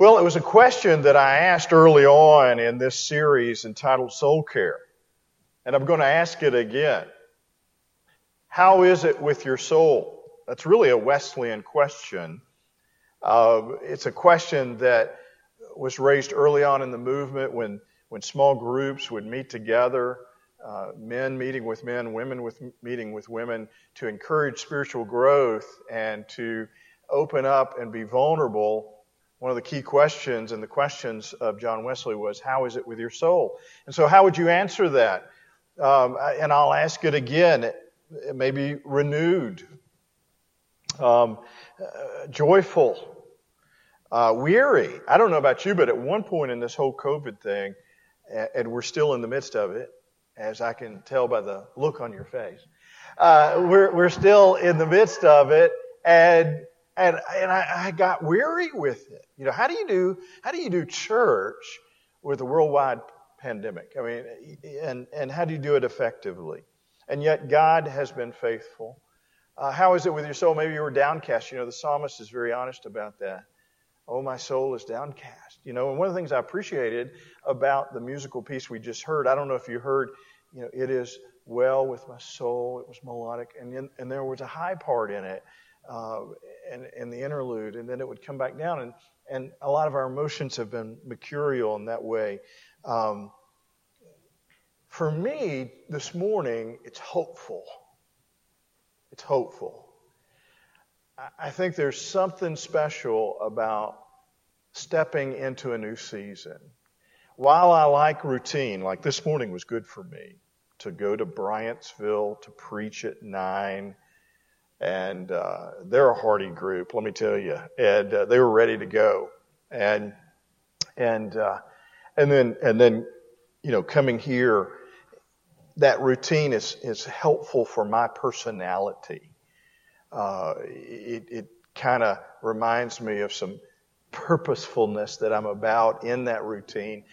Well, it was a question that I asked early on in this series entitled Soul Care. And I'm going to ask it again. How is it with your soul? That's really a Wesleyan question. Uh, it's a question that was raised early on in the movement when, when small groups would meet together, uh, men meeting with men, women with meeting with women, to encourage spiritual growth and to open up and be vulnerable one of the key questions and the questions of John Wesley was, How is it with your soul? And so, how would you answer that? Um, and I'll ask it again. It may be renewed, um, uh, joyful, uh, weary. I don't know about you, but at one point in this whole COVID thing, and we're still in the midst of it, as I can tell by the look on your face, uh, we're, we're still in the midst of it, and and, and I, I got weary with it. You know, how do you do, how do you do church with a worldwide pandemic? I mean, and, and how do you do it effectively? And yet God has been faithful. Uh, how is it with your soul? Maybe you were downcast. You know, the psalmist is very honest about that. Oh, my soul is downcast. You know, and one of the things I appreciated about the musical piece we just heard, I don't know if you heard, you know, it is well with my soul. It was melodic, and in, and there was a high part in it uh, and, the interlude, and then it would come back down. And, and a lot of our emotions have been mercurial in that way. Um, for me, this morning, it's hopeful. It's hopeful. I think there's something special about stepping into a new season. While I like routine, like this morning was good for me to go to Bryantsville to preach at nine and uh, they're a hardy group, let me tell you. And uh, they were ready to go, and and uh, and then and then you know coming here, that routine is is helpful for my personality. Uh, it it kind of reminds me of some purposefulness that I'm about in that routine.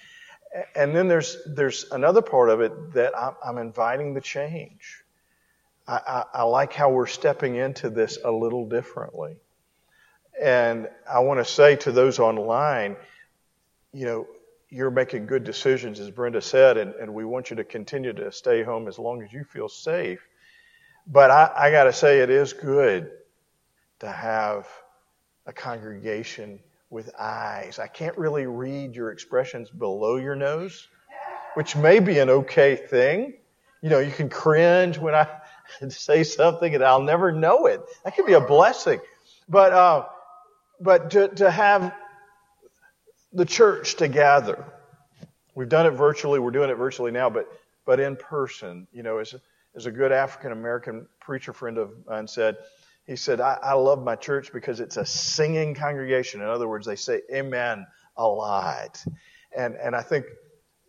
And then there's there's another part of it that I'm, I'm inviting the change. I, I, I like how we're stepping into this a little differently. And I want to say to those online, you know, you're making good decisions, as Brenda said, and, and we want you to continue to stay home as long as you feel safe. But I, I got to say, it is good to have a congregation with eyes. I can't really read your expressions below your nose, which may be an okay thing. You know, you can cringe when I say something and I'll never know it. That could be a blessing. But, uh, but to, to have the church to gather. We've done it virtually. We're doing it virtually now, but, but in person, you know, as, as a good African American preacher friend of mine said, he said, I, I love my church because it's a singing congregation. In other words, they say amen a lot. And, and I think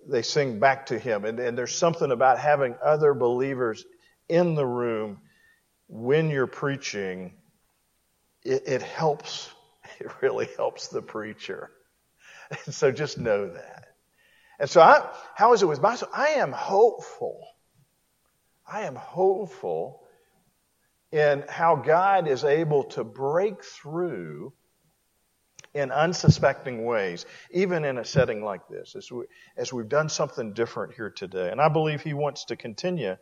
they sing back to him. And, and there's something about having other believers in the room when you're preaching, it, it helps. It really helps the preacher. And so just know that. And so I, how is it with my soul? I am hopeful. I am hopeful in how God is able to break through in unsuspecting ways, even in a setting like this, as, we, as we've done something different here today. And I believe He wants to continue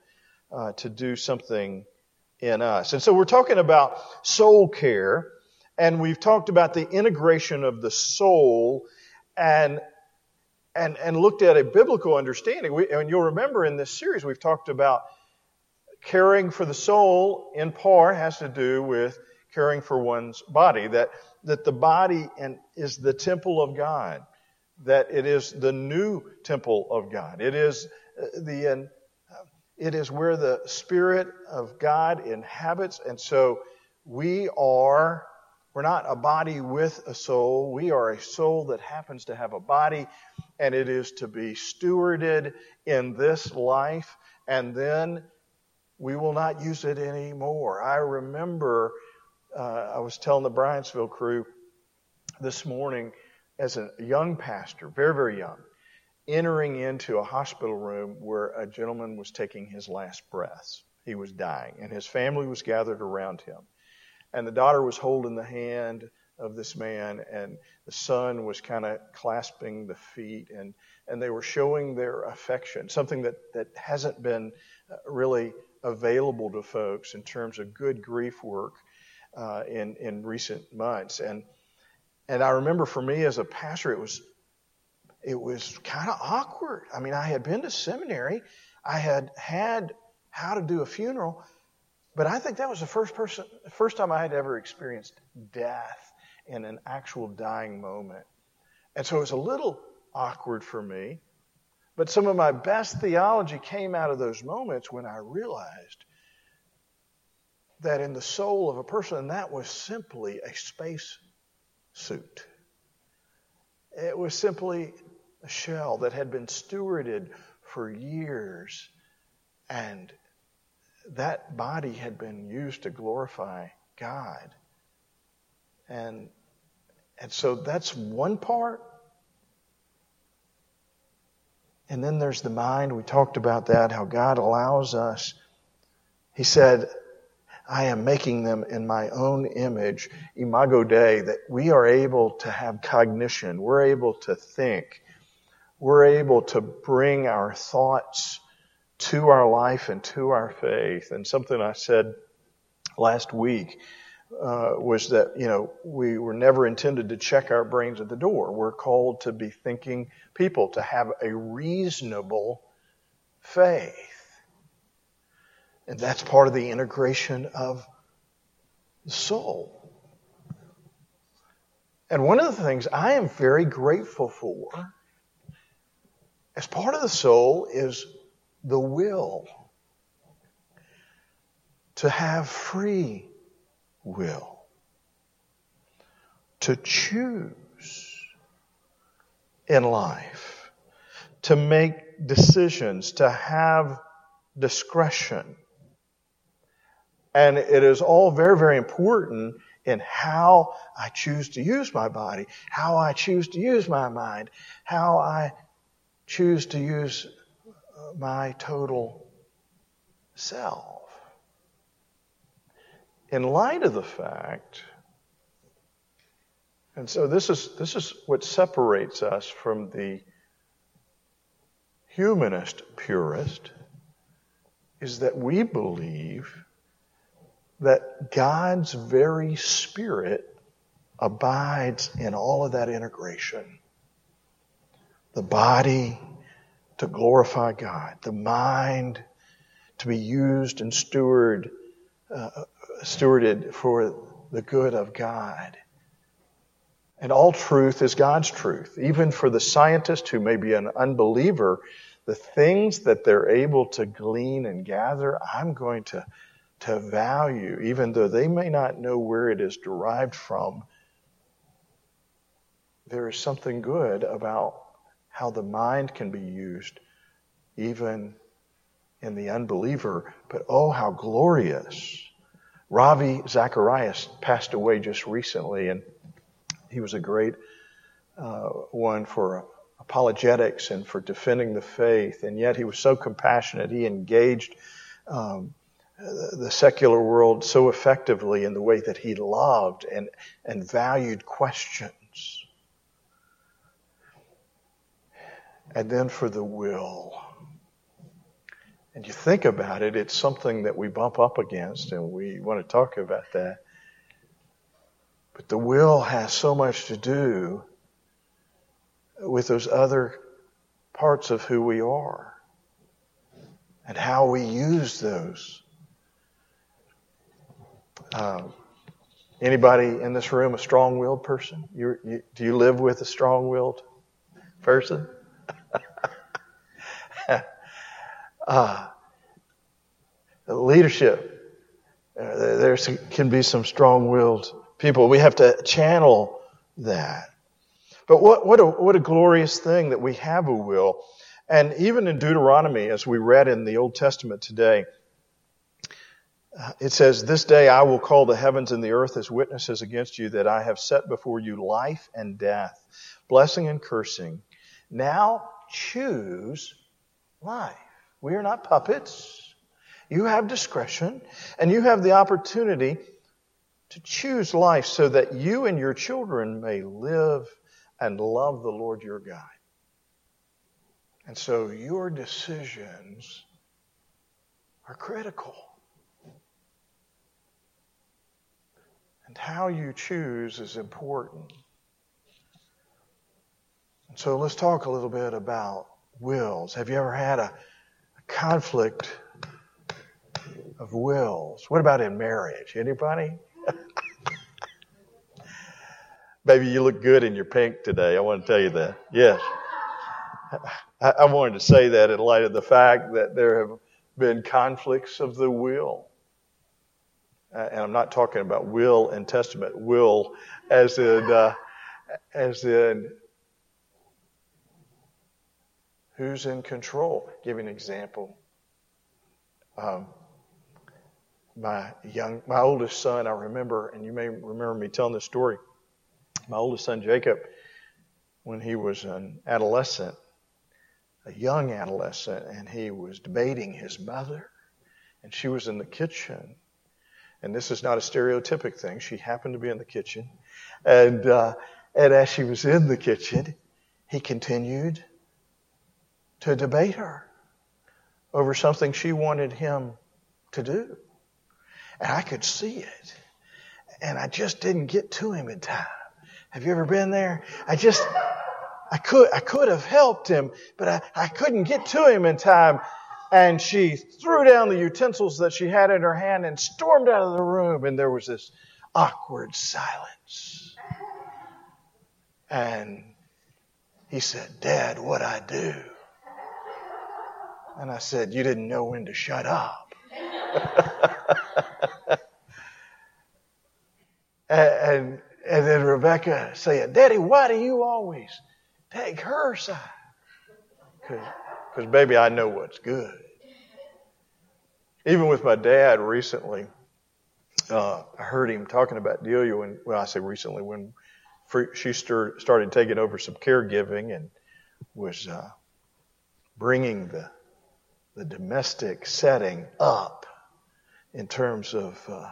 uh, to do something in us. And so we're talking about soul care, and we've talked about the integration of the soul and and, and looked at a biblical understanding. We, and you'll remember in this series we've talked about caring for the soul in part has to do with caring for one's body. That that the body and is the temple of God. That it is the new temple of God. It is the it is where the Spirit of God inhabits. And so we are, we're not a body with a soul. We are a soul that happens to have a body and it is to be stewarded in this life and then we will not use it anymore. I remember, uh, I was telling the Bryantsville crew this morning as a young pastor, very, very young, entering into a hospital room where a gentleman was taking his last breaths. He was dying, and his family was gathered around him. And the daughter was holding the hand of this man, and the son was kind of clasping the feet, and, and they were showing their affection, something that, that hasn't been uh, really available to folks in terms of good grief work uh, in, in recent months. And, and I remember for me as a pastor, it was, it was kind of awkward. I mean, I had been to seminary, I had had how to do a funeral, but I think that was the first person, first time I had ever experienced death in an actual dying moment. And so it was a little awkward for me. But some of my best theology came out of those moments when I realized that in the soul of a person, that was simply a space suit. It was simply a shell that had been stewarded for years, and that body had been used to glorify God. And, and so that's one part. And then there's the mind. We talked about that, how God allows us. He said, I am making them in my own image, imago Dei, that we are able to have cognition. We're able to think. We're able to bring our thoughts to our life and to our faith. And something I said last week uh, was that, you know, we were never intended to check our brains at the door. We're called to be thinking people, to have a reasonable faith. And that's part of the integration of the soul. And one of the things I am very grateful for as part of the soul is the will. To have free will, to choose in life, to make decisions, to have discretion. And it is all very, very important in how I choose to use my body, how I choose to use my mind, how I choose to use uh, my total self in light of the fact, and so this is, this is what separates us from the humanist purist, is that we believe that God's very spirit abides in all of that integration. The body to glorify God, the mind to be used and steward, uh, stewarded for the good of God. And all truth is God's truth. Even for the scientist who may be an unbeliever, the things that they're able to glean and gather, I'm going to, to value, even though they may not know where it is derived from. There is something good about how the mind can be used, even in the unbeliever. But oh, how glorious Ravi Zacharias passed away just recently, and he was a great uh, one for apologetics and for defending the faith. And yet he was so compassionate. He engaged um, the secular world so effectively in the way that he loved and, and valued questions. And then for the will and you think about it, it's something that we bump up against, and we want to talk about that. But the will has so much to do with those other parts of who we are and how we use those. Um, anybody in this room a strong-willed person? You, you, do you live with a strong-willed person? Uh, leadership. There can be some strong-willed people. We have to channel that. But what, what, a, what a glorious thing that we have a will. And even in Deuteronomy, as we read in the Old Testament today, it says, This day I will call the heavens and the earth as witnesses against you that I have set before you life and death, blessing and cursing. Now choose life. We are not puppets. You have discretion and you have the opportunity to choose life so that you and your children may live and love the Lord your God. And so your decisions are critical. And how you choose is important. And so let's talk a little bit about wills. Have you ever had a, a conflict of wills? What about in marriage? Anybody? Baby, you look good in your pink today. I want to tell you that. Yes. I, I wanted to say that in light of the fact that there have been conflicts of the will. And I'm not talking about will and testament, will as in, uh, as in who's in control. Give an example. Um, my young, my oldest son, I remember, and you may remember me telling this story. My oldest son, Jacob, when he was an adolescent, a young adolescent, and he was debating his mother, and she was in the kitchen. And this is not a stereotypic thing. She happened to be in the kitchen, and uh, and as she was in the kitchen, he continued to debate her over something she wanted him to do. And I could see it. And I just didn't get to him in time. Have you ever been there? I just, I could, I could have helped him, but I, I couldn't get to him in time. And she threw down the utensils that she had in her hand and stormed out of the room. And there was this awkward silence. And he said, Dad, what I do? And I said, You didn't know when to shut up. and, and then Rebecca said, Daddy, why do you always take her side? Because, baby, I know what's good. Even with my dad recently, uh, I heard him talking about Delia when, well, I say recently, when she started taking over some caregiving and was uh, bringing the the domestic setting up in terms of uh,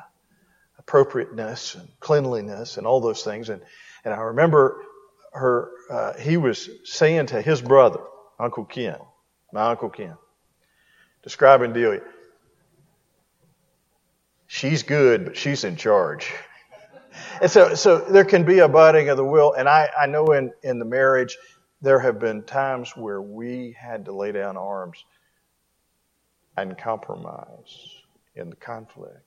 appropriateness and cleanliness and all those things. And, and I remember her, uh, he was saying to his brother, Uncle Ken, my Uncle Ken, describing Delia, she's good, but she's in charge. And so, so there can be a budding of the will. And I, I know in, in the marriage, there have been times where we had to lay down arms and compromise in the conflict.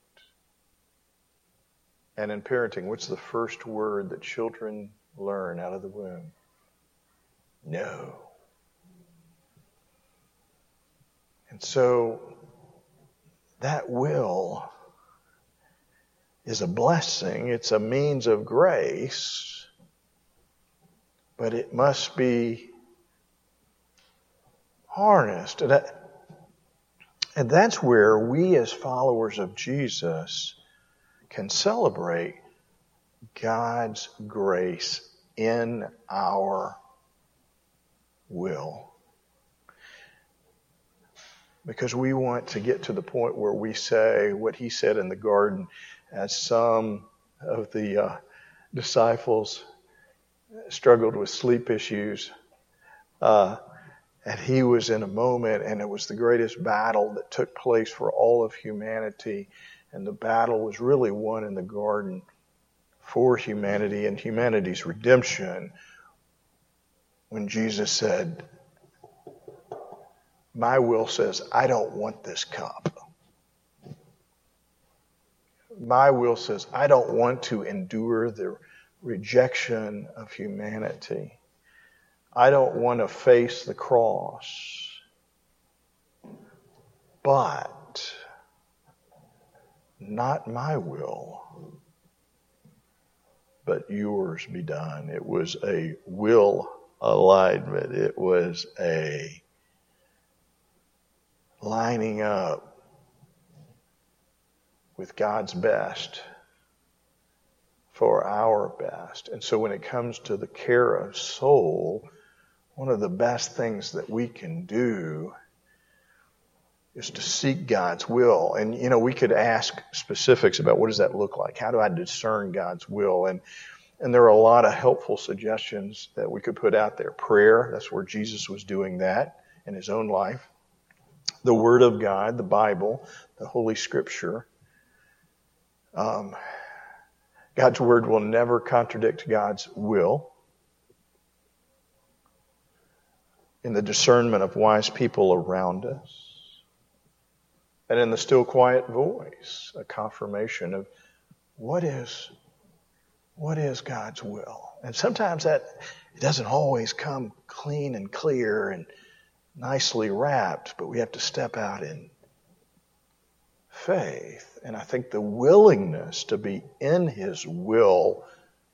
And in parenting, what's the first word that children learn out of the womb? No. And so that will is a blessing. It's a means of grace, but it must be harnessed. And that's where we as followers of Jesus can celebrate God's grace in our will. Because we want to get to the point where we say what he said in the garden, as some of the uh, disciples struggled with sleep issues. Uh, and he was in a moment, and it was the greatest battle that took place for all of humanity. And the battle was really won in the garden for humanity and humanity's redemption when Jesus said, My will says, I don't want this cup. My will says, I don't want to endure the rejection of humanity. I don't want to face the cross. But not my will, but yours be done. It was a will alignment. It was a lining up with God's best for our best. And so when it comes to the care of soul, one of the best things that we can do is to seek God's will. And, you know, we could ask specifics about what does that look like? How do I discern God's will? And, and there are a lot of helpful suggestions that we could put out there. Prayer, that's where Jesus was doing that in his own life. The Word of God, the Bible, the Holy Scripture. Um, God's Word will never contradict God's will. In the discernment of wise people around us. And in the still quiet voice, a confirmation of what is what is God's will? And sometimes that it doesn't always come clean and clear and nicely wrapped, but we have to step out in faith. And I think the willingness to be in His will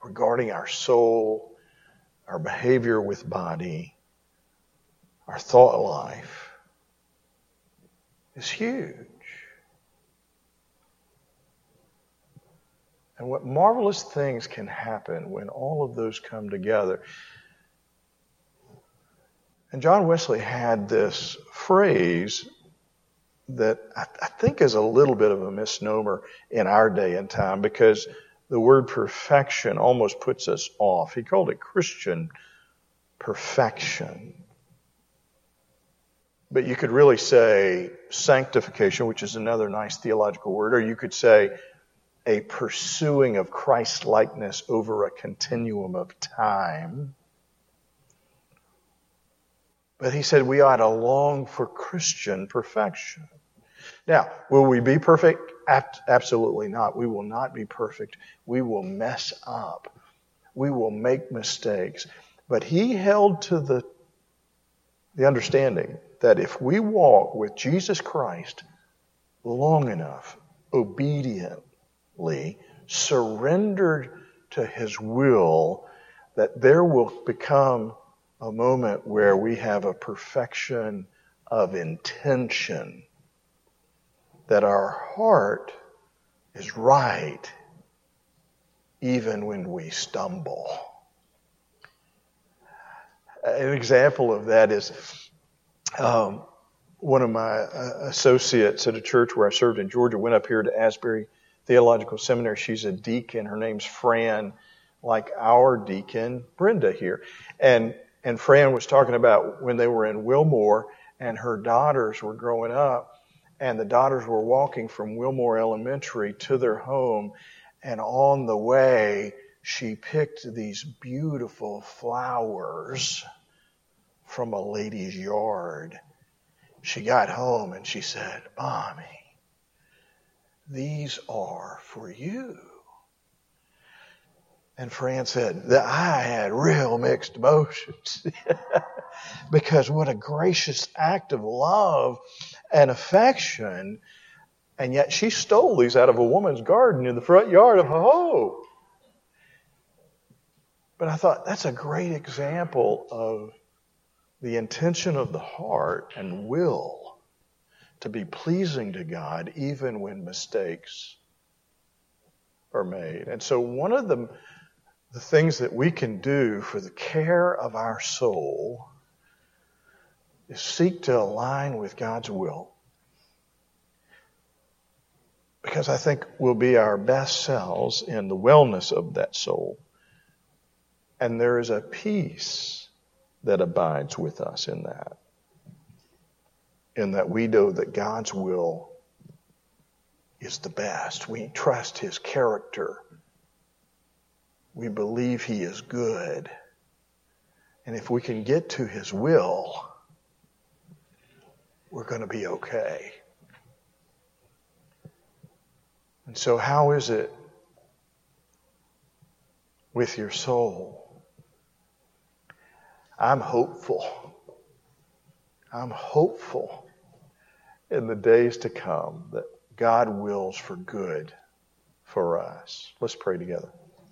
regarding our soul, our behavior with body, our thought life is huge. And what marvelous things can happen when all of those come together. And John Wesley had this phrase that I, think is a little bit of a misnomer in our day and time because the word perfection almost puts us off. He called it Christian perfection. But you could really say sanctification, which is another nice theological word, or you could say a pursuing of Christ likeness over a continuum of time. But he said we ought to long for Christian perfection. Now, will we be perfect? Absolutely not. We will not be perfect. We will mess up. We will make mistakes. But he held to the, the understanding that if we walk with Jesus Christ long enough, obediently, surrendered to His will, that there will become a moment where we have a perfection of intention, that our heart is right even when we stumble. An example of that is um, one of my uh, associates at a church where I served in Georgia went up here to Asbury Theological Seminary. She's a deacon. Her name's Fran, like our deacon Brenda here. And and Fran was talking about when they were in Wilmore and her daughters were growing up, and the daughters were walking from Wilmore Elementary to their home, and on the way she picked these beautiful flowers from a lady's yard. She got home and she said, Mommy, these are for you. And Fran said that I had real mixed emotions because what a gracious act of love and affection. And yet she stole these out of a woman's garden in the front yard of a home. But I thought that's a great example of the intention of the heart and will to be pleasing to God even when mistakes are made. And so one of the, the things that we can do for the care of our soul is seek to align with God's will. Because I think we'll be our best selves in the wellness of that soul. And there is a peace that abides with us in that in that we know that God's will is the best. We trust His character. We believe He is good. And if we can get to His will, we're going to be okay. And so, how is it with your soul? I'm hopeful. I'm hopeful in the days to come that God wills for good for us. Let's pray together.